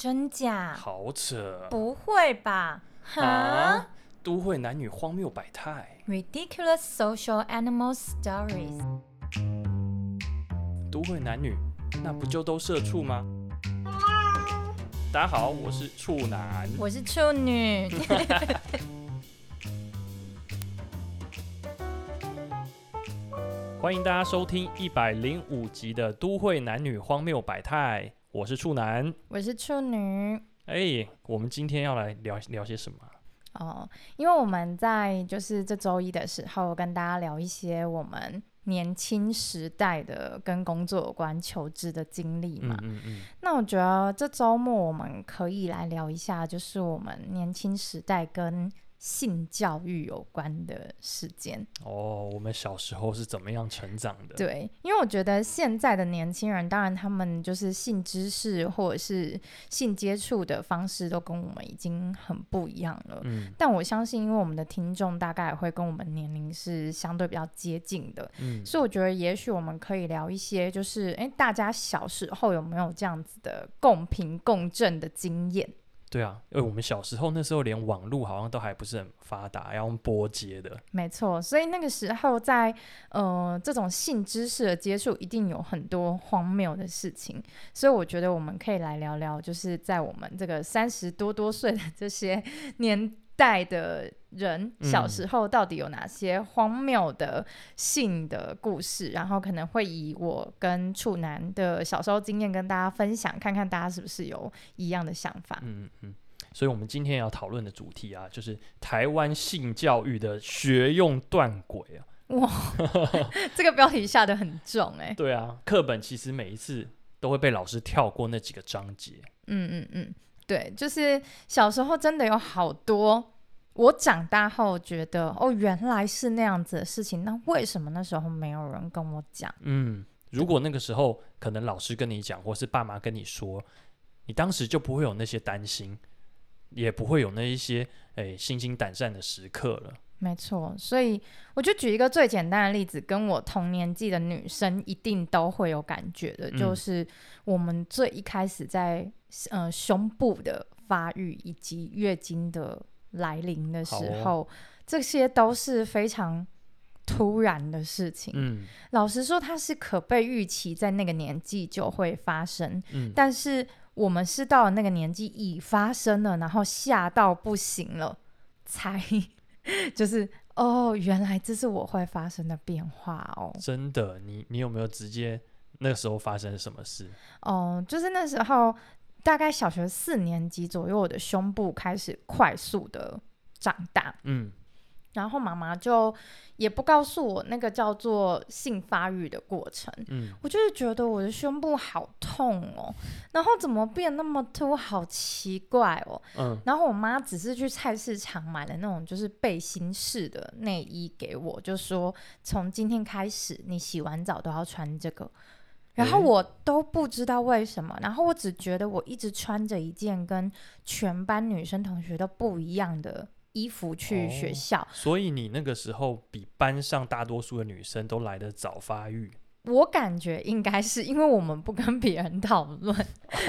真假？好扯！不会吧？哈、啊？都会男女荒谬百态，Ridiculous social animal stories。都会男女，那不就都社畜吗？大家好，我是处男，我是处女。欢迎大家收听一百零五集的《都会男女荒谬百态》，我是处男，我是处女。哎，我们今天要来聊聊些什么？哦，因为我们在就是这周一的时候跟大家聊一些我们年轻时代的跟工作有关求职的经历嘛。嗯嗯嗯。那我觉得这周末我们可以来聊一下，就是我们年轻时代跟性教育有关的事件哦，我们小时候是怎么样成长的？对，因为我觉得现在的年轻人，当然他们就是性知识或者是性接触的方式都跟我们已经很不一样了。嗯，但我相信，因为我们的听众大概也会跟我们年龄是相对比较接近的，嗯，所以我觉得也许我们可以聊一些，就是哎，大家小时候有没有这样子的共频共振的经验？对啊，因为我们小时候那时候连网络好像都还不是很发达，要用波接的。没错，所以那个时候在呃这种性知识的接触，一定有很多荒谬的事情。所以我觉得我们可以来聊聊，就是在我们这个三十多多岁的这些年。代的人小时候到底有哪些荒谬的性的故事？嗯、然后可能会以我跟处男的小时候经验跟大家分享，看看大家是不是有一样的想法。嗯嗯，所以我们今天要讨论的主题啊，就是台湾性教育的学用断轨啊。哇，这个标题下得很重哎、欸。对啊，课本其实每一次都会被老师跳过那几个章节。嗯嗯嗯。对，就是小时候真的有好多，我长大后觉得哦，原来是那样子的事情。那为什么那时候没有人跟我讲？嗯，如果那个时候可能老师跟你讲，或是爸妈跟你说，你当时就不会有那些担心，也不会有那一些诶心惊胆战的时刻了。没错，所以我就举一个最简单的例子，跟我同年纪的女生一定都会有感觉的，嗯、就是我们最一开始在呃胸部的发育以及月经的来临的时候，哦、这些都是非常突然的事情。嗯，老实说，它是可被预期在那个年纪就会发生。嗯，但是我们是到了那个年纪已发生了，然后吓到不行了，才。就是哦，原来这是我会发生的变化哦。真的，你你有没有直接那个时候发生什么事？哦，就是那时候大概小学四年级左右，我的胸部开始快速的长大。嗯。然后妈妈就也不告诉我那个叫做性发育的过程，嗯，我就是觉得我的胸部好痛哦，然后怎么变那么凸，好奇怪哦，嗯，然后我妈只是去菜市场买了那种就是背心式的内衣给我，就说从今天开始你洗完澡都要穿这个，然后我都不知道为什么，然后我只觉得我一直穿着一件跟全班女生同学都不一样的。衣服去学校，哦，所以你那个时候比班上大多数的女生都来得早发育。我感觉应该是因为我们不跟别人讨论，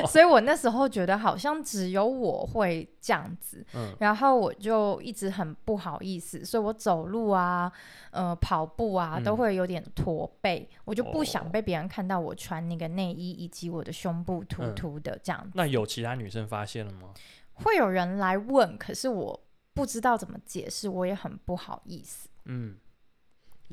哦，所以我那时候觉得好像只有我会这样子，嗯，然后我就一直很不好意思，所以我走路啊，呃，跑步啊，都会有点驼背，嗯，我就不想被别人看到我穿那个内衣以及我的胸部凸凸的这样子，嗯。那有其他女生发现了吗？会有人来问，可是我。不知道怎么解释，我也很不好意思。嗯，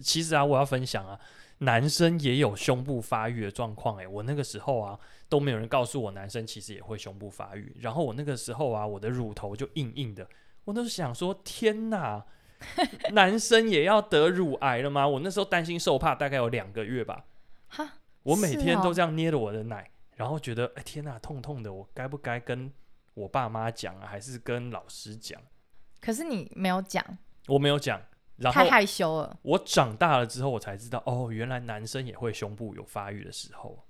其实啊，我要分享啊，男生也有胸部发育的状况。诶，我那个时候啊，都没有人告诉我，男生其实也会胸部发育。然后我那个时候啊，我的乳头就硬硬的。我那时候想说，天哪，男生也要得乳癌了吗？我那时候担心受怕，大概有两个月吧。哈，我每天都这样捏着我的奶，哦、然后觉得，哎，天哪，痛痛的，我该不该跟我爸妈讲啊，还是跟老师讲？可是你没有讲，我没有讲，然后太害羞了。我长大了之后，我才知道，哦，原来男生也会胸部有发育的时候。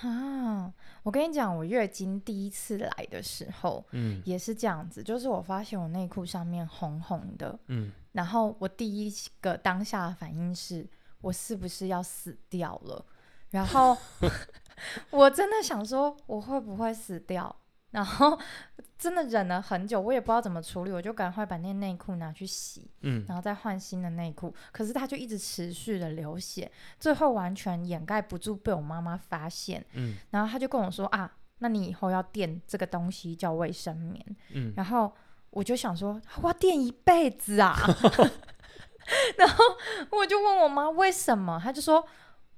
啊，我跟你讲，我月经第一次来的时候，嗯，也是这样子，就是我发现我内裤上面红红的，嗯，然后我第一个当下的反应是，我是不是要死掉了？然后 我真的想说，我会不会死掉？然后 真的忍了很久，我也不知道怎么处理，我就赶快把那内裤拿去洗，嗯，然后再换新的内裤。可是它就一直持续的流血，最后完全掩盖不住被我妈妈发现，嗯，然后她就跟我说啊，那你以后要垫这个东西叫卫生棉，嗯，然后我就想说，我要垫一辈子啊，然后我就问我妈为什么，她就说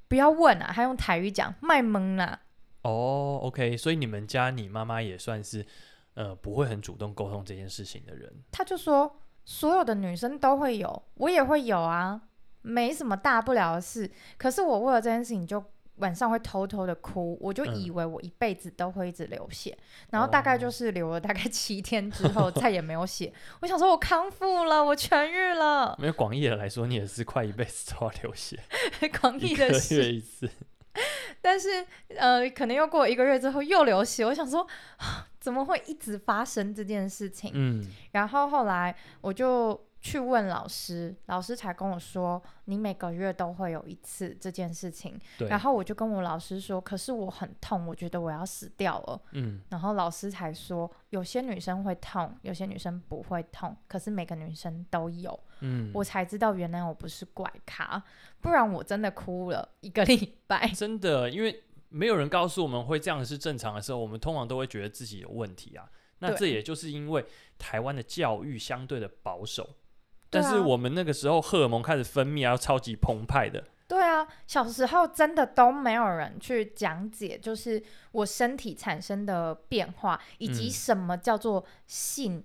不要问啊，她用台语讲卖萌啦。哦，OK，所以你们家你妈妈也算是，呃，不会很主动沟通这件事情的人。她就说，所有的女生都会有，我也会有啊，没什么大不了的事。可是我为了这件事情，就晚上会偷偷的哭，我就以为我一辈子都会一直流血，嗯、然后大概就是流了大概七天之 后再也没有血。我想说，我康复了，我痊愈了。没有广义的来说，你也是快一辈子都要流血，广义的是一次。但是，呃，可能又过一个月之后又流血，我想说，怎么会一直发生这件事情？嗯，然后后来我就去问老师，老师才跟我说，你每个月都会有一次这件事情。对。然后我就跟我老师说，可是我很痛，我觉得我要死掉了。嗯。然后老师才说，有些女生会痛，有些女生不会痛，可是每个女生都有。嗯。我才知道原来我不是怪咖，不然我真的哭了一个礼拜。真的，因为没有人告诉我们会这样是正常的时候，我们通常都会觉得自己有问题啊。那这也就是因为台湾的教育相对的保守。但是我们那个时候荷尔蒙开始分泌啊，超级澎湃的。对啊，小时候真的都没有人去讲解，就是我身体产生的变化，以及什么叫做性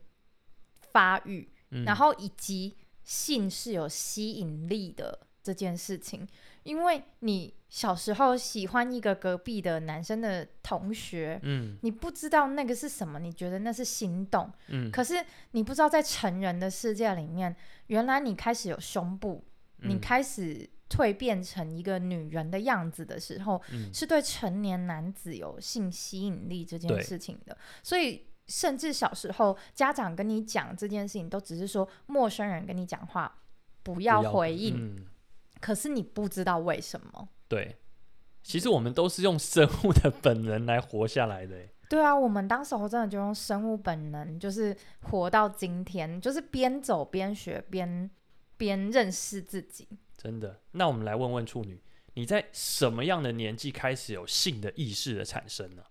发育，嗯、然后以及性是有吸引力的这件事情。因为你小时候喜欢一个隔壁的男生的同学，嗯，你不知道那个是什么，你觉得那是心动，嗯，可是你不知道在成人的世界里面，原来你开始有胸部，嗯，你开始蜕变成一个女人的样子的时候，嗯，是对成年男子有性吸引力这件事情的。所以，甚至小时候家长跟你讲这件事情，都只是说陌生人跟你讲话不要回应。可是你不知道为什么？对，其实我们都是用生物的本能来活下来的。对啊，我们当时候真的就用生物本能，就是活到今天，就是边走边学，边边认识自己。真的。那我们来问问处女，你在什么样的年纪开始有性的意识的产生呢？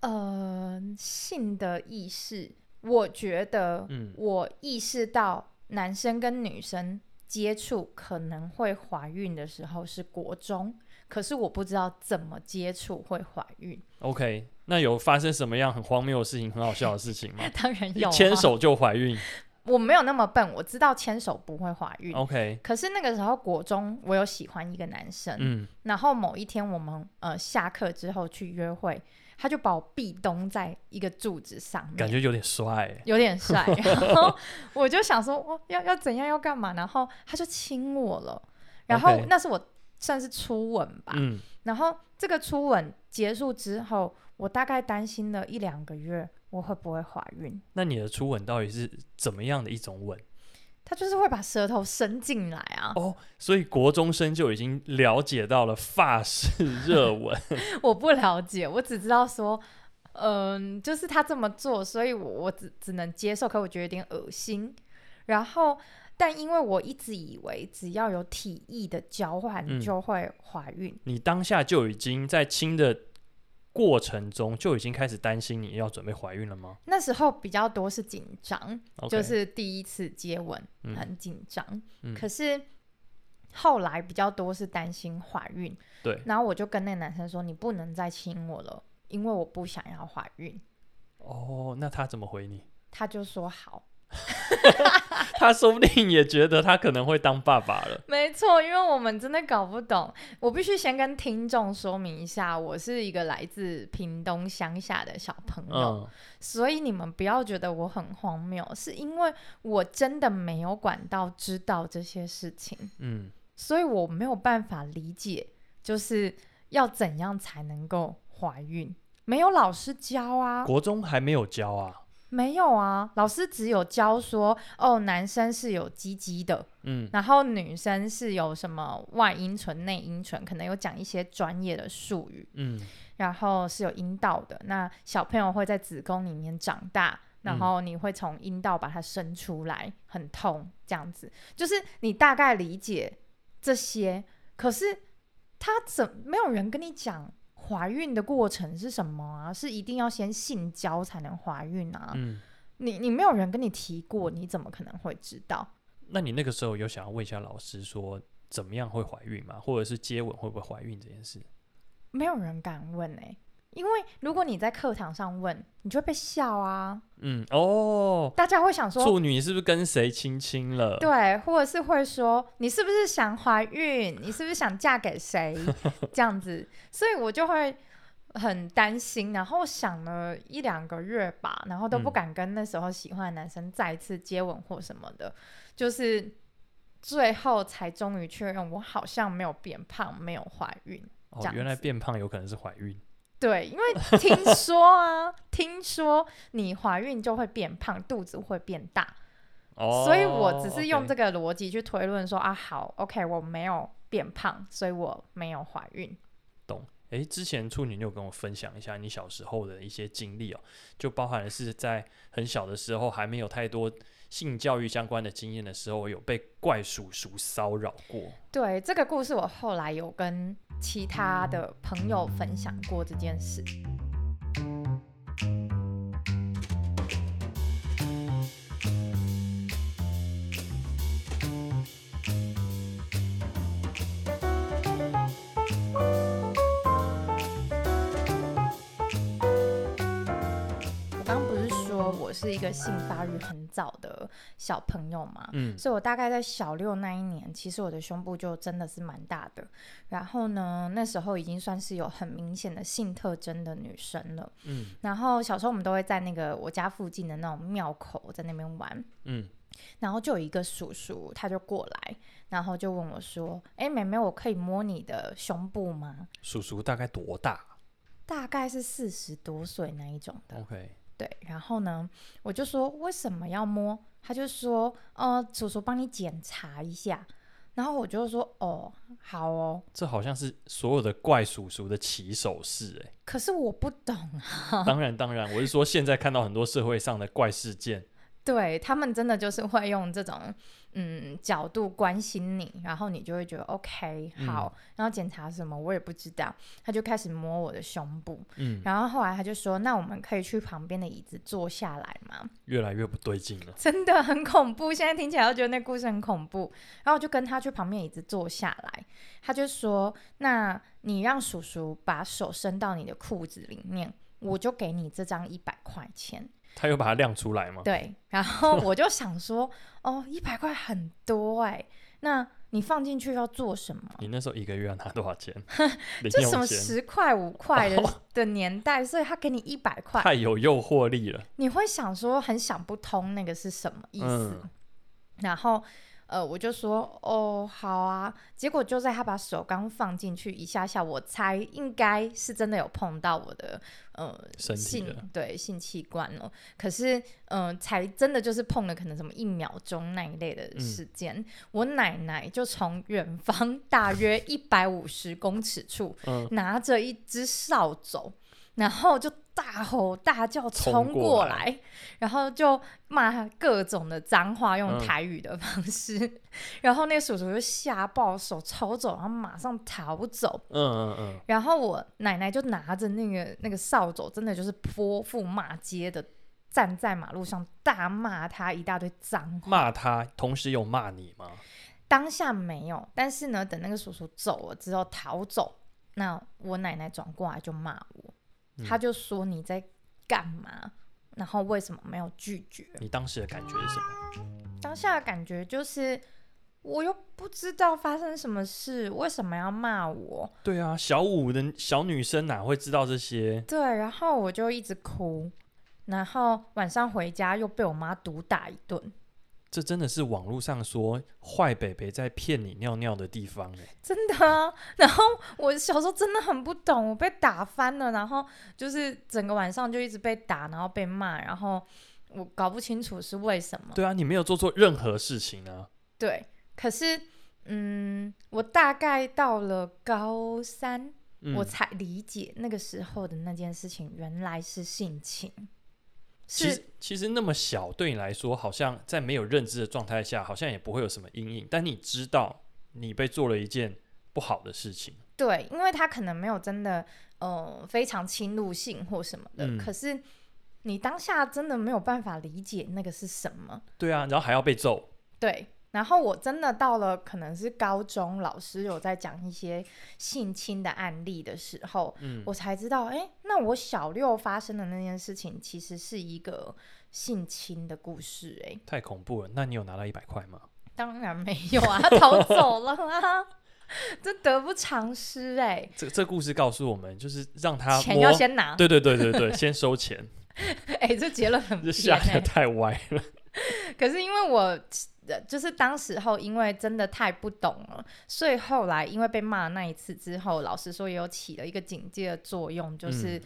呃，性的意识，我觉得，嗯，我意识到男生跟女生。接触可能会怀孕的时候是国中，可是我不知道怎么接触会怀孕。OK，那有发生什么样很荒谬的事情、很好笑的事情吗？当然有，牵手就怀孕。我没有那么笨，我知道牵手不会怀孕。OK，可是那个时候国中，我有喜欢一个男生，嗯，然后某一天我们呃下课之后去约会。他就把我壁咚在一个柱子上面，感觉有点帅，有点帅。然后我就想说，哦，要要怎样，要干嘛？然后他就亲我了。然后那是我算是初吻吧。嗯。然后这个初吻结束之后，我大概担心了一两个月，我会不会怀孕？那你的初吻到底是怎么样的一种吻？他就是会把舌头伸进来啊！哦，所以国中生就已经了解到了法式热吻。我不了解，我只知道说，嗯、呃，就是他这么做，所以我我只只能接受，可我觉得有点恶心。然后，但因为我一直以为只要有体液的交换就会怀孕，嗯，你当下就已经在亲的。过程中就已经开始担心你要准备怀孕了吗？那时候比较多是紧张，okay, 就是第一次接吻，嗯、很紧张、嗯。可是后来比较多是担心怀孕。对，然后我就跟那个男生说：“你不能再亲我了，因为我不想要怀孕。”哦，那他怎么回你？他就说好。他说不定也觉得他可能会当爸爸了。没错，因为我们真的搞不懂。我必须先跟听众说明一下，我是一个来自屏东乡下的小朋友，嗯，所以你们不要觉得我很荒谬，是因为我真的没有管道知道这些事情。嗯，所以我没有办法理解，就是要怎样才能够怀孕？没有老师教啊，国中还没有教啊。没有啊，老师只有教说哦，男生是有鸡鸡的，嗯，然后女生是有什么外阴唇、内阴唇，可能有讲一些专业的术语，嗯，然后是有阴道的。那小朋友会在子宫里面长大，然后你会从阴道把它生出来，很痛，这样子。就是你大概理解这些，可是他怎没有人跟你讲怀孕的过程是什么啊？是一定要先性交才能怀孕啊？嗯，你你没有人跟你提过，你怎么可能会知道？那你那个时候有想要问一下老师说怎么样会怀孕吗？或者是接吻会不会怀孕这件事？没有人敢问哎、欸，因为如果你在课堂上问，你就会被笑啊。嗯哦，大家会想说处女你是不是跟谁亲亲了？对，或者是会说你是不是想怀孕？你是不是想嫁给谁？这样子，所以我就会很担心，然后想了一两个月吧，然后都不敢跟那时候喜欢的男生再一次接吻或什么的。就是最后才终于确认，我好像没有变胖，没有怀孕。哦，原来变胖有可能是怀孕。对，因为听说啊，听说你怀孕就会变胖，肚子会变大。哦，所以我只是用这个逻辑去推论说.啊，好，OK，我没有变胖，所以我没有怀孕。懂。诶，之前处女你有跟我分享一下你小时候的一些经历哦，就包含的是在很小的时候还没有太多。性教育相关的经验的时候，我有被怪叔叔骚扰过。对，这个故事，我后来有跟其他的朋友分享过这件事。我是一个性发育很早的小朋友嘛，嗯，所以我大概在小六那一年，其实我的胸部就真的是蛮大的。然后呢，那时候已经算是有很明显的性特征的女生了，嗯。然后小时候我们都会在那个我家附近的那种庙口在那边玩，嗯。然后就有一个叔叔，他就过来，然后就问我说：“哎，妹妹，我可以摸你的胸部吗？”叔叔大概多大？大概是四十多岁那一种的。OK。对，然后呢，我就说为什么要摸？他就说，呃，叔叔帮你检查一下。然后我就说，哦，好哦。这好像是所有的怪叔叔的起手式，哎。可是我不懂啊。当然，当然，我是说现在看到很多社会上的怪事件。对，他们真的就是会用这种嗯角度关心你，然后你就会觉得 OK 好，嗯，然后检查什么我也不知道，他就开始摸我的胸部，嗯，然后后来他就说，那我们可以去旁边的椅子坐下来吗？越来越不对劲了，真的很恐怖，现在听起来都觉得那故事很恐怖，然后我就跟他去旁边椅子坐下来，他就说，那你让叔叔把手伸到你的裤子里面，我就给你这张一百块钱。他有把它亮出来吗？对，然后我就想说，哦，一百块很多哎，那你放进去要做什么？你那时候一个月要拿多少钱？这什么十块五块的、哦、的年代，所以他给你一百块，太有诱惑力了。你会想说，很想不通那个是什么意思，嗯、然后。呃，我就说哦，好啊。结果就在他把手刚放进去一下下，我猜应该是真的有碰到我的呃性对性器官哦。可是嗯、呃，才真的就是碰了，可能什么一秒钟那一类的时间。嗯、我奶奶就从远方大约一百五十公尺处、嗯、拿着一只扫帚，然后就。大吼大叫冲过来，然后就骂各种的脏话，用台语的方式。嗯、然后那个叔叔就吓爆，手抽走，然后马上逃走。嗯嗯嗯。然后我奶奶就拿着那个那个扫帚，真的就是泼妇骂街的，站在马路上大骂他一大堆脏话。骂他，同时有骂你吗？当下没有，但是呢，等那个叔叔走了之后逃走，那我奶奶转过来就骂我。他就说你在干嘛？然后为什么没有拒绝？你当时的感觉是什么？当下的感觉就是我又不知道发生什么事，为什么要骂我？对啊，小五的小女生哪会知道这些？对，然后我就一直哭，然后晚上回家又被我妈毒打一顿。这真的是网络上说坏北北在骗你尿尿的地方哎，真的啊！然后我小时候真的很不懂，我被打翻了，然后就是整个晚上就一直被打，然后被骂，然后我搞不清楚是为什么。对啊，你没有做错任何事情啊。对，可是嗯，我大概到了高三，嗯、我才理解那个时候的那件事情原来是性侵。其实其实那么小，对你来说，好像在没有认知的状态下，好像也不会有什么阴影。但你知道，你被做了一件不好的事情。对，因为他可能没有真的，呃，非常侵入性或什么的。嗯、可是你当下真的没有办法理解那个是什么。对啊，然后还要被揍。对。然后我真的到了可能是高中，老师有在讲一些性侵的案例的时候，嗯，我才知道，哎，那我小六发生的那件事情其实是一个性侵的故事，哎，太恐怖了。那你有拿到一百块吗？当然没有啊，他逃走了啊，这得不偿失哎。这这故事告诉我们，就是让他钱要先拿，对对对对对，先收钱。哎，这结论很，这下得太歪了。可是因为我。就是当时候，因为真的太不懂了，所以后来因为被骂那一次之后，老实说也有起了一个警戒的作用，就是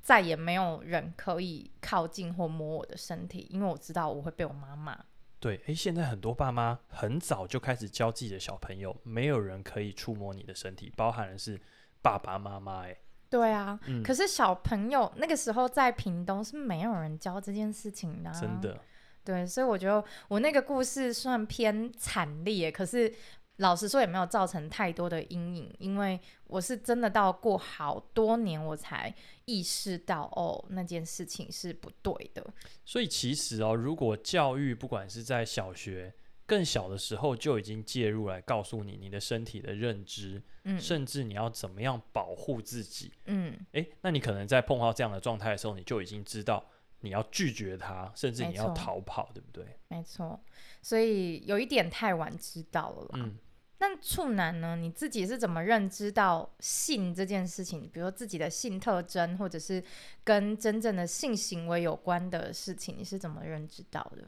再也没有人可以靠近或摸我的身体，因为我知道我会被我妈骂。对，诶，现在很多爸妈很早就开始教自己的小朋友，没有人可以触摸你的身体，包含的是爸爸妈妈。诶，对啊，嗯，可是小朋友那个时候在屏东是没有人教这件事情的啊，真的。对，所以我觉得我那个故事算偏惨烈，可是老实说也没有造成太多的阴影，因为我是真的到过好多年我才意识到，哦，那件事情是不对的。所以其实哦，如果教育不管是在小学更小的时候就已经介入来告诉你你的身体的认知，嗯，甚至你要怎么样保护自己，嗯，诶，那你可能在碰到这样的状态的时候，你就已经知道。你要拒绝他，甚至你要逃跑，对不对？没错，所以有一点太晚知道了啦。嗯，那处男呢？你自己是怎么认知到性这件事情？比如说自己的性特征，或者是跟真正的性行为有关的事情，你是怎么认知到的？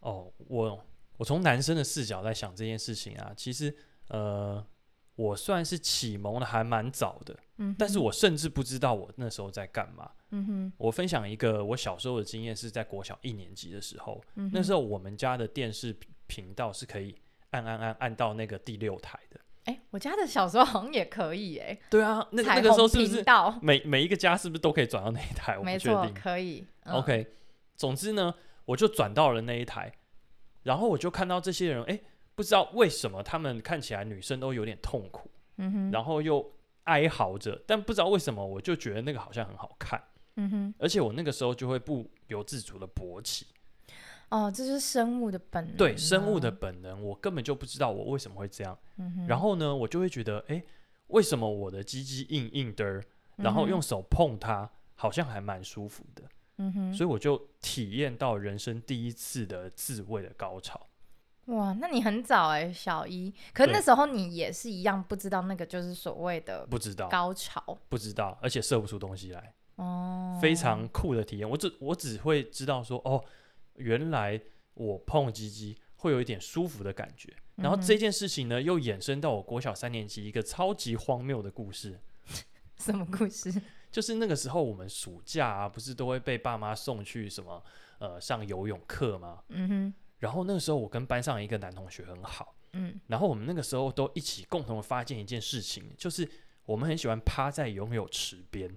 哦，我我从男生的视角在想这件事情啊，其实呃。我算是启蒙的还蛮早的，嗯，但是我甚至不知道我那时候在干嘛。嗯哼，我分享一个我小时候的经验，是在国小一年级的时候，嗯，那时候我们家的电视频道是可以按按按按到那个第六台的。哎、欸，我家的小时候好像也可以，哎，对啊，那那个时候是不是每每一个家是不是都可以转到那一台？我不确定，没错，可以。嗯、OK，总之呢，我就转到了那一台，然后我就看到这些人，哎、欸。不知道为什么他们看起来女生都有点痛苦，嗯哼，然后又哀嚎着，但不知道为什么我就觉得那个好像很好看，嗯哼，而且我那个时候就会不由自主的勃起。哦，这是生物的本能。对，生物的本能，我根本就不知道我为什么会这样。嗯哼，然后呢，我就会觉得，哎，为什么我的鸡鸡硬硬的，然后用手碰它，好像还蛮舒服的。嗯哼，所以我就体验到人生第一次的自慰的高潮。哇，那你很早哎、欸，小一，可是那时候你也是一样不知道那个就是所谓的不知道高潮，不知道，而且射不出东西来，哦，非常酷的体验。我只我只会知道说，哦，原来我碰鸡鸡会有一点舒服的感觉。然后这件事情呢，又衍生到我国小三年级一个超级荒谬的故事。什么故事？就是那个时候我们暑假啊，不是都会被爸妈送去什么呃上游泳课吗？嗯哼。然后那个时候，我跟班上一个男同学很好，嗯，然后我们那个时候都一起共同发现一件事情，就是我们很喜欢趴在游泳池边，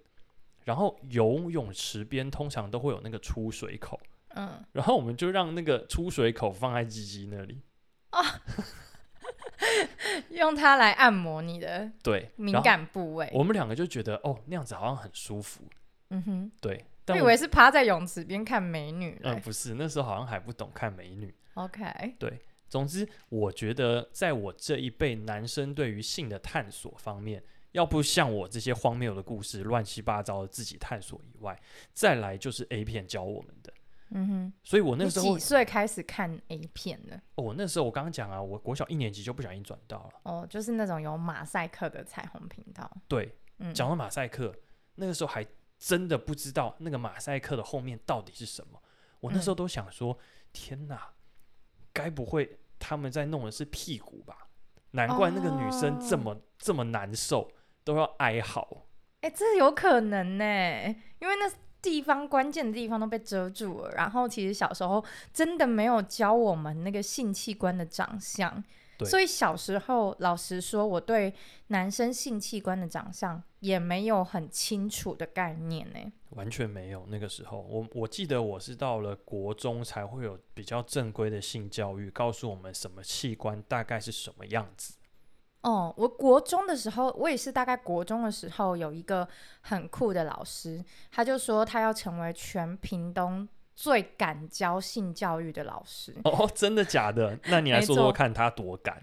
然后游泳池边通常都会有那个出水口，嗯，然后我们就让那个出水口放在鸡鸡那里，啊，用它来按摩你的对敏感部位，我们两个就觉得哦，那样子好像很舒服，嗯哼，对。我以为是趴在泳池边看美女。嗯，不是，那时候好像还不懂看美女。OK，对，总之我觉得，在我这一辈男生对于性的探索方面，要不像我这些荒谬的故事、乱七八糟的自己探索以外，再来就是 A 片教我们的。嗯哼，所以我那时候几岁开始看 A 片的？哦，那时候我刚刚讲啊，我国小一年级就不小心转到了。哦，就是那种有马赛克的彩虹频道。对，嗯，讲到马赛克，那个时候还。真的不知道那个马赛克的后面到底是什么。我那时候都想说：“嗯、天哪，该不会他们在弄的是屁股吧？难怪那个女生这么、哦、这么难受，都要哀嚎。”哎，这有可能呢，因为那地方关键的地方都被遮住了。然后其实小时候真的没有教我们那个性器官的长相，对，所以小时候老实说，我对男生性器官的长相也没有很清楚的概念呢。完全没有。那个时候，我我记得我是到了国中才会有比较正规的性教育，告诉我们什么器官大概是什么样子。哦，我国中的时候，我也是大概国中的时候有一个很酷的老师，他就说他要成为全屏东最敢教性教育的老师。哦，真的假的？那你来说说看他多敢？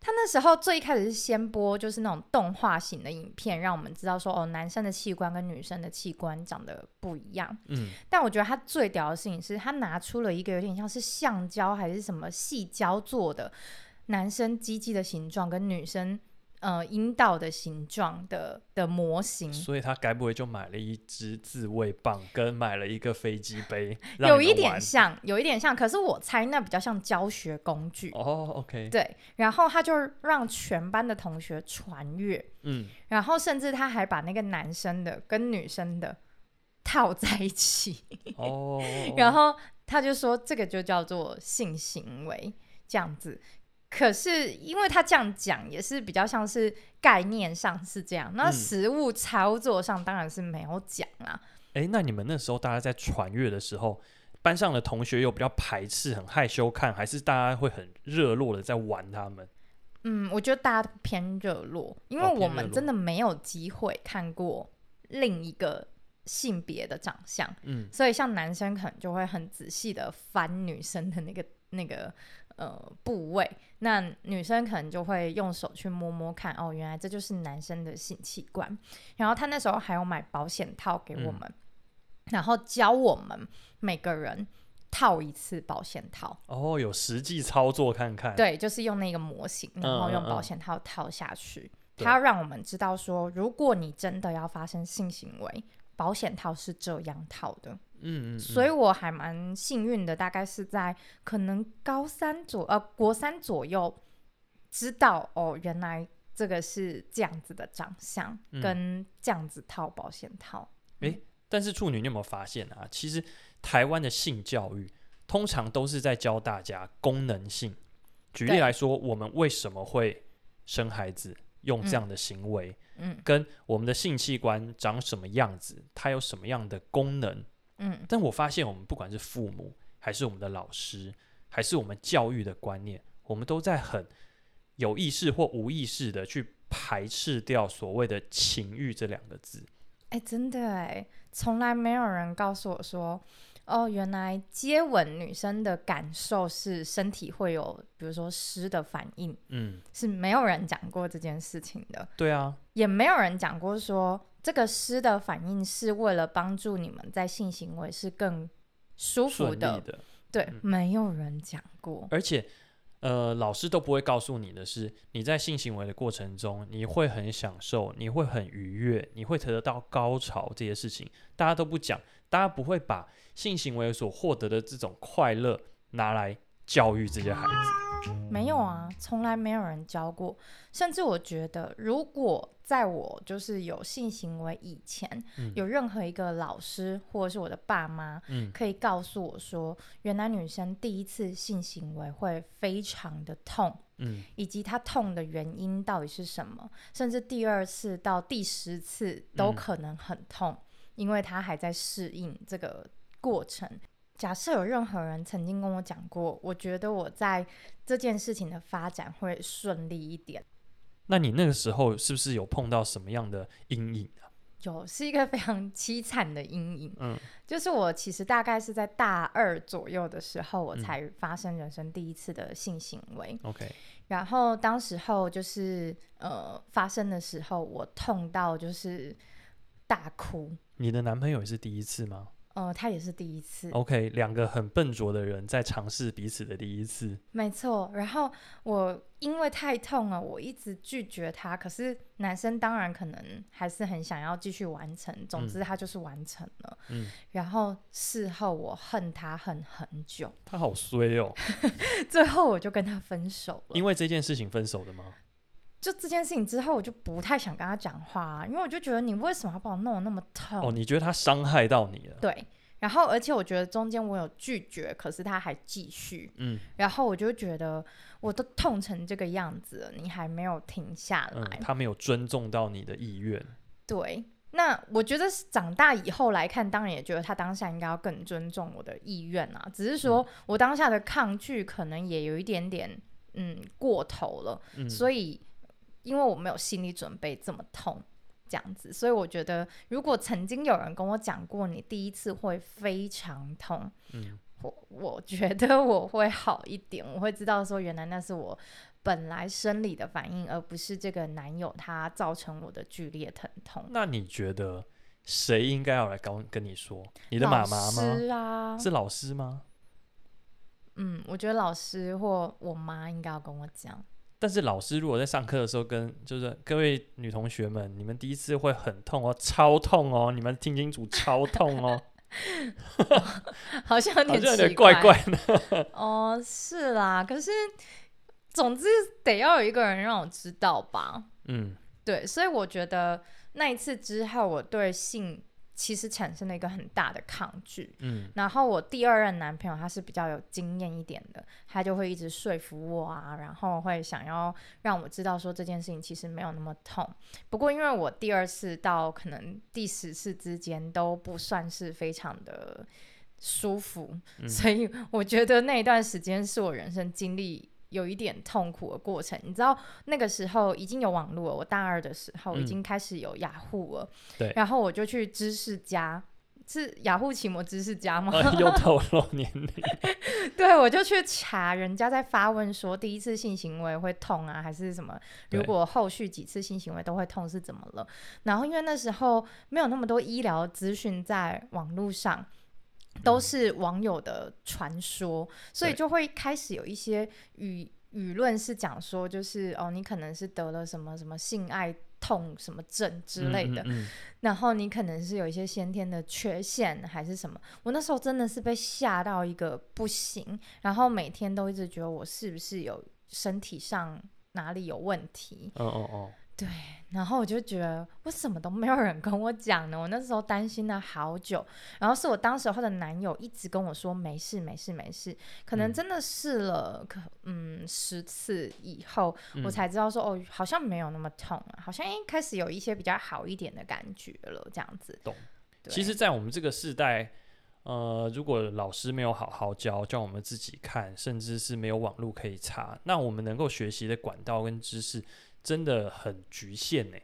他那时候最一开始是先播就是那种动画型的影片，让我们知道说哦，男生的器官跟女生的器官长得不一样。嗯，但我觉得他最屌的事情是他拿出了一个有点像是橡胶还是什么细胶做的。男生鸡鸡的形状跟女生呃阴道的形状的的模型，所以他该不会就买了一支自慰棒，跟买了一个飞机杯？有一点像，有一点像，可是我猜那比较像教学工具。哦，OK，对，然后他就让全班的同学传阅，嗯，然后甚至他还把那个男生的跟女生的套在一起，哦，然后他就说这个就叫做性行为，这样子。可是，因为他这样讲，也是比较像是概念上是这样，那实物操作上当然是没有讲啦。哎、嗯欸，那你们那时候大家在传阅的时候，班上的同学有比较排斥、很害羞看，还是大家会很热络的在玩他们？嗯，我觉得大家偏热络，因为我们真的没有机会看过另一个性别的长相，嗯，所以像男生可能就会很仔细的翻女生的那个那个。呃，部位，那女生可能就会用手去摸摸看，哦，原来这就是男生的性器官。然后他那时候还有买保险套给我们，嗯、然后教我们每个人套一次保险套。哦，有实际操作看看。对，就是用那个模型，然后用保险套套下去。嗯嗯嗯，他要让我们知道说，如果你真的要发生性行为，保险套是这样套的。嗯，嗯，嗯，所以我还蛮幸运的，大概是在可能高三左呃国三左右，知道哦，原来这个是这样子的长相，嗯、跟这样子套保险套。诶、欸，但是处女，你有没有发现啊？其实台湾的性教育通常都是在教大家功能性。举例来说，我们为什么会生孩子，用这样的行为，嗯，跟我们的性器官长什么样子，它有什么样的功能。嗯，但我发现我们不管是父母，还是我们的老师，还是我们教育的观念，我们都在很有意识或无意识的去排斥掉所谓的情欲这两个字。哎，真的哎，从来没有人告诉我说，哦，原来接吻女生的感受是身体会有，比如说湿的反应。嗯，是没有人讲过这件事情的。对啊，也没有人讲过说。这个诗的反应是为了帮助你们在性行为是更舒服的，的对，嗯、没有人讲过。而且，呃，老师都不会告诉你的是，你在性行为的过程中，你会很享受，你会很愉悦，你会得到高潮这些事情，大家都不讲，大家不会把性行为所获得的这种快乐拿来教育这些孩子。没有啊，从来没有人教过。甚至我觉得，如果在我就是有性行为以前，嗯、有任何一个老师或者是我的爸妈，嗯、可以告诉我说，原来女生第一次性行为会非常的痛，嗯、以及她痛的原因到底是什么，甚至第二次到第十次都可能很痛，嗯、因为她还在适应这个过程。假设有任何人曾经跟我讲过，我觉得我在这件事情的发展会顺利一点。那你那个时候是不是有碰到什么样的阴影啊？有，是一个非常凄惨的阴影。嗯，就是我其实大概是在大二左右的时候，我才发生人生第一次的性行为。OK，嗯，然后当时候就是呃发生的时候，我痛到就是大哭。你的男朋友也是第一次吗？呃，他也是第一次。OK，两个很笨拙的人在尝试彼此的第一次。没错，然后我因为太痛了，我一直拒绝他。可是男生当然可能还是很想要继续完成。总之，他就是完成了。嗯。然后事后我恨他恨很久。他好衰哦。最后我就跟他分手了。因为这件事情分手的吗？就这件事情之后，我就不太想跟他讲话，因为我就觉得你为什么要把我弄得那么痛？哦，你觉得他伤害到你了？对。然后而且我觉得中间我有拒绝，可是他还继续，嗯，然后我就觉得我都痛成这个样子了，你还没有停下来，嗯，他没有尊重到你的意愿，对。那我觉得长大以后来看，当然也觉得他当下应该要更尊重我的意愿啊。只是说我当下的抗拒可能也有一点点嗯过头了，嗯、所以因为我没有心理准备这么痛这样子，所以我觉得如果曾经有人跟我讲过你第一次会非常痛，嗯，我我觉得我会好一点，我会知道说原来那是我。本来生理的反应，而不是这个男友他造成我的剧烈疼痛。那你觉得谁应该要来跟跟你说？你的妈妈吗？是啊，是老师吗？嗯，我觉得老师或我妈应该要跟我讲。但是老师如果在上课的时候跟，就是各位女同学们，你们第一次会很痛哦，超痛哦，你们听清楚，超痛哦。好像有点有点怪怪的。哦，是啦，可是。总之得要有一个人让我知道吧，嗯，对，所以我觉得那一次之后，我对性其实产生了一个很大的抗拒，嗯，然后我第二任男朋友他是比较有经验一点的，他就会一直说服我啊，然后会想要让我知道说这件事情其实没有那么痛。不过因为我第二次到可能第十次之间都不算是非常的舒服，嗯，所以我觉得那一段时间是我人生经历。有一点痛苦的过程，你知道那个时候已经有网络了。我大二的时候已经开始有雅虎了，对。然后我就去知识家，是雅虎奇摩知识家吗？又透露年龄。对，我就去查人家在发问说，第一次性行为会痛啊，还是什么？如果后续几次性行为都会痛是怎么了？然后因为那时候没有那么多医疗资讯在网络上。都是网友的传说，所以就会开始有一些舆舆论是讲说，就是哦，你可能是得了什么什么性爱痛什么症之类的，嗯嗯嗯，然后你可能是有一些先天的缺陷还是什么。我那时候真的是被吓到一个不行，然后每天都一直觉得我是不是有身体上哪里有问题。哦哦哦。对，然后我就觉得为什么都没有人跟我讲呢？我那时候担心了好久，然后是我当时候的男友一直跟我说没事没事没事，可能真的试了可嗯十次以后，我才知道说哦好像没有那么痛啊，好像一开始有一些比较好一点的感觉了这样子。懂。其实，在我们这个时代，呃，如果老师没有好好教，叫我们自己看，甚至是没有网络可以查，那我们能够学习的管道跟知识。真的很局限呢，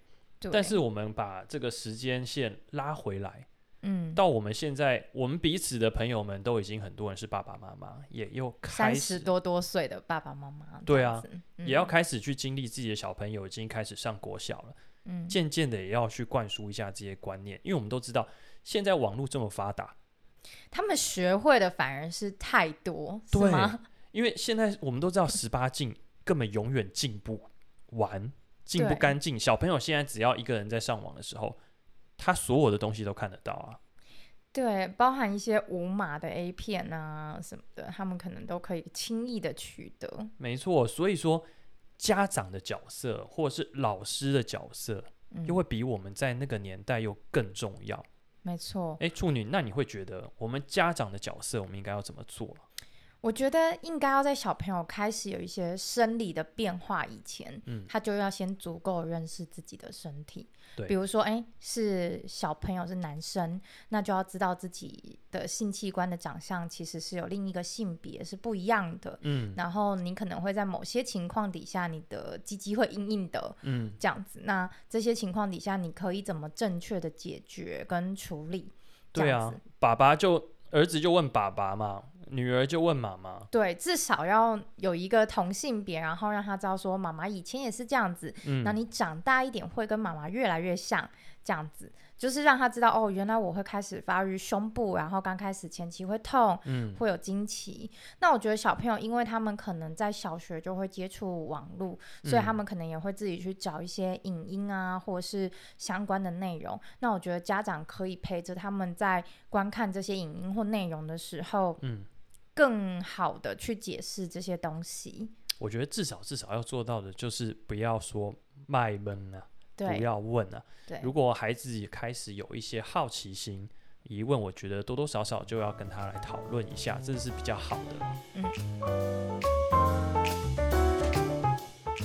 但是我们把这个时间线拉回来，嗯，到我们现在，我们彼此的朋友们都已经很多人是爸爸妈妈，也又开始三十多多岁的爸爸妈妈，对啊，嗯，也要开始去经历自己的小朋友已经开始上国小了，嗯，渐渐的也要去灌输一下这些观念，因为我们都知道现在网络这么发达，他们学会的反而是太多，对，吗？因为现在我们都知道十八禁根本永远进步。玩净不干净，小朋友现在只要一个人在上网的时候，他所有的东西都看得到啊。对，包含一些无码的 A 片啊什么的，他们可能都可以轻易的取得。没错，所以说家长的角色或者是老师的角色，嗯，又会比我们在那个年代又更重要。没错。哎，处女，那你会觉得我们家长的角色，我们应该要怎么做？我觉得应该要在小朋友开始有一些生理的变化以前，嗯，他就要先足够认识自己的身体。对，比如说，哎，是小朋友是男生，那就要知道自己的性器官的长相其实是有另一个性别是不一样的。嗯，然后你可能会在某些情况底下，你的鸡鸡会硬硬的。嗯，这样子，那这些情况底下，你可以怎么正确的解决跟处理？对啊，爸爸就儿子就问爸爸嘛。女儿就问妈妈，对，至少要有一个同性别，然后让他知道说妈妈以前也是这样子，那、嗯、你长大一点会跟妈妈越来越像，这样子就是让他知道哦，原来我会开始发育胸部，然后刚开始前期会痛，嗯，会有经期。那我觉得小朋友，因为他们可能在小学就会接触网络，所以他们可能也会自己去找一些影音啊，或者是相关的内容。那我觉得家长可以陪着他们在观看这些影音或内容的时候，嗯。更好的去解释这些东西，我觉得至少至少要做到的就是不要说卖萌啊，不要问啊。对，如果孩子也开始有一些好奇心，疑问，我觉得多多少少就要跟他来讨论一下，这是比较好的。嗯。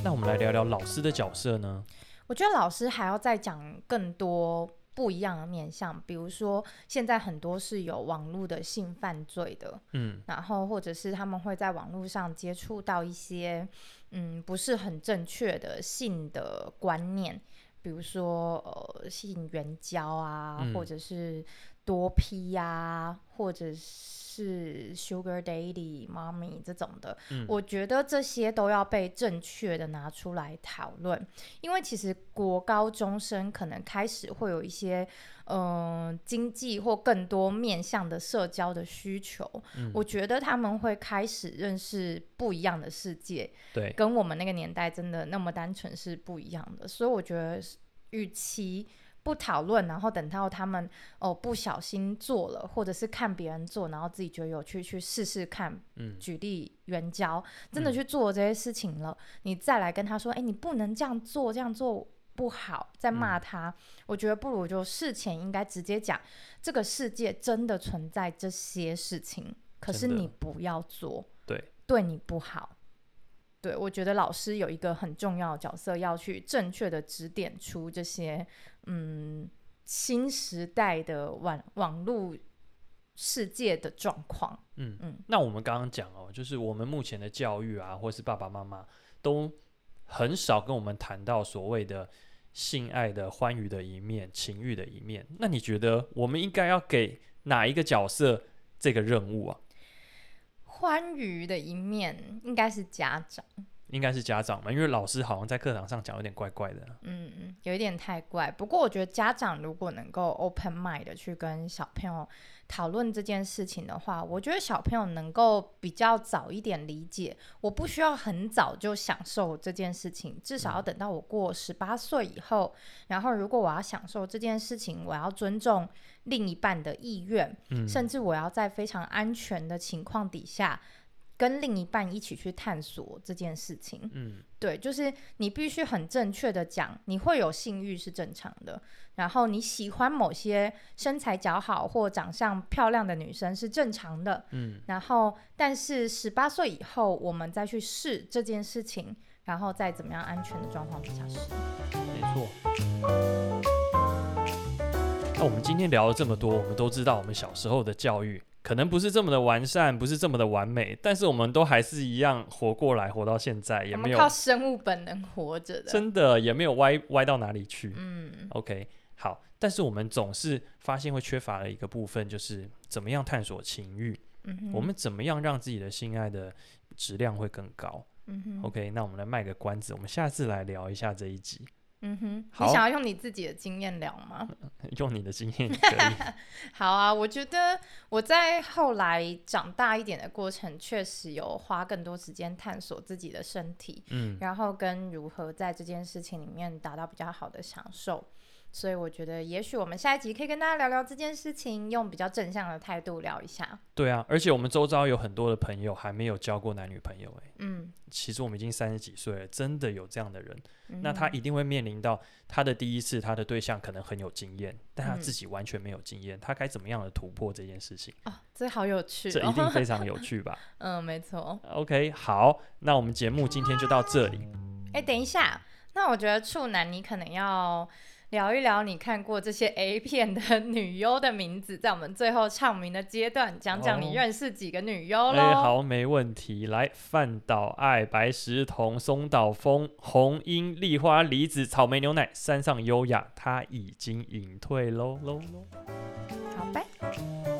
那我们来聊聊老师的角色呢？我觉得老师还要再讲更多不一样的面向，比如说现在很多是有网络的性犯罪的，嗯，然后或者是他们会在网络上接触到一些嗯不是很正确的性的观念，比如说呃性援交啊，嗯、或者是多 P 呀、啊，或者是。是 Sugar Daddy、Mommy 这种的，嗯，我觉得这些都要被正确的拿出来讨论，因为其实国高中生可能开始会有一些，嗯、呃，经济或更多面向的社交的需求，嗯，我觉得他们会开始认识不一样的世界，对，跟我们那个年代真的那么单纯是不一样的，所以我觉得，与其不讨论，然后等到他们哦不小心做了，或者是看别人做，然后自己觉得有趣，去试试看。嗯，举例援交，真的去做这些事情了，嗯，你再来跟他说，哎，你不能这样做，这样做不好，再骂他，嗯。我觉得不如就事前应该直接讲，这个世界真的存在这些事情，可是你不要做，对，对你不好。对，我觉得老师有一个很重要的角色，要去正确的指点出这些，嗯，新时代的网网络世界的状况。嗯嗯，那我们刚刚讲哦，就是我们目前的教育啊，或是爸爸妈妈都很少跟我们谈到所谓的性爱的欢愉的一面、情欲的一面。那你觉得我们应该要给哪一个角色这个任务啊？欢愉的一面应该是家长，应该是家长嘛，因为老师好像在课堂上讲有点怪怪的，嗯嗯，有一点太怪。不过我觉得家长如果能够 open mind 的去跟小朋友讨论这件事情的话，我觉得小朋友能够比较早一点理解。我不需要很早就享受这件事情，至少要等到我过十八岁以后。嗯。然后如果我要享受这件事情，我要尊重另一半的意愿，嗯，甚至我要在非常安全的情况底下。跟另一半一起去探索这件事情，嗯，对，就是你必须很正确的讲，你会有性欲是正常的，然后你喜欢某些身材较好或长相漂亮的女生是正常的，嗯，然后但是十八岁以后我们再去试这件事情，然后再怎么样安全的状况底下试，没错。那我们今天聊了这么多，我们都知道我们小时候的教育。可能不是这么的完善，不是这么的完美，但是我们都还是一样活过来，活到现在也没有靠生物本能活着的，真的也没有歪歪到哪里去。嗯，OK，好，但是我们总是发现会缺乏的一个部分，就是怎么样探索情欲，嗯，我们怎么样让自己的性爱的质量会更高。嗯，OK，那我们来卖个关子，我们下次来聊一下这一集。嗯哼，你想要用你自己的经验聊吗？用你的经验 可以。好啊，我觉得我在后来长大一点的过程，确实有花更多时间探索自己的身体，嗯，然后跟如何在这件事情里面达到比较好的享受。所以我觉得，也许我们下一集可以跟大家聊聊这件事情，用比较正向的态度聊一下。对啊，而且我们周遭有很多的朋友还没有交过男女朋友，哎，嗯，其实我们已经三十几岁了，真的有这样的人，嗯，那他一定会面临到他的第一次，他的对象可能很有经验，但他自己完全没有经验，嗯，他该怎么样的突破这件事情？哦，这好有趣哦，这一定非常 有趣吧？嗯，没错。OK，好，那我们节目今天就到这里。哎，等一下，那我觉得处男你可能要。聊一聊你看过这些 A 片的女优的名字，在我们最后唱名的阶段，讲讲你认识几个女优喽。哎、欸，好，没问题。来，饭岛爱、白石瞳、松岛枫、红樱、丽花、梨子、草莓牛奶、山上优雅，她已经隐退喽喽喽。好，拜。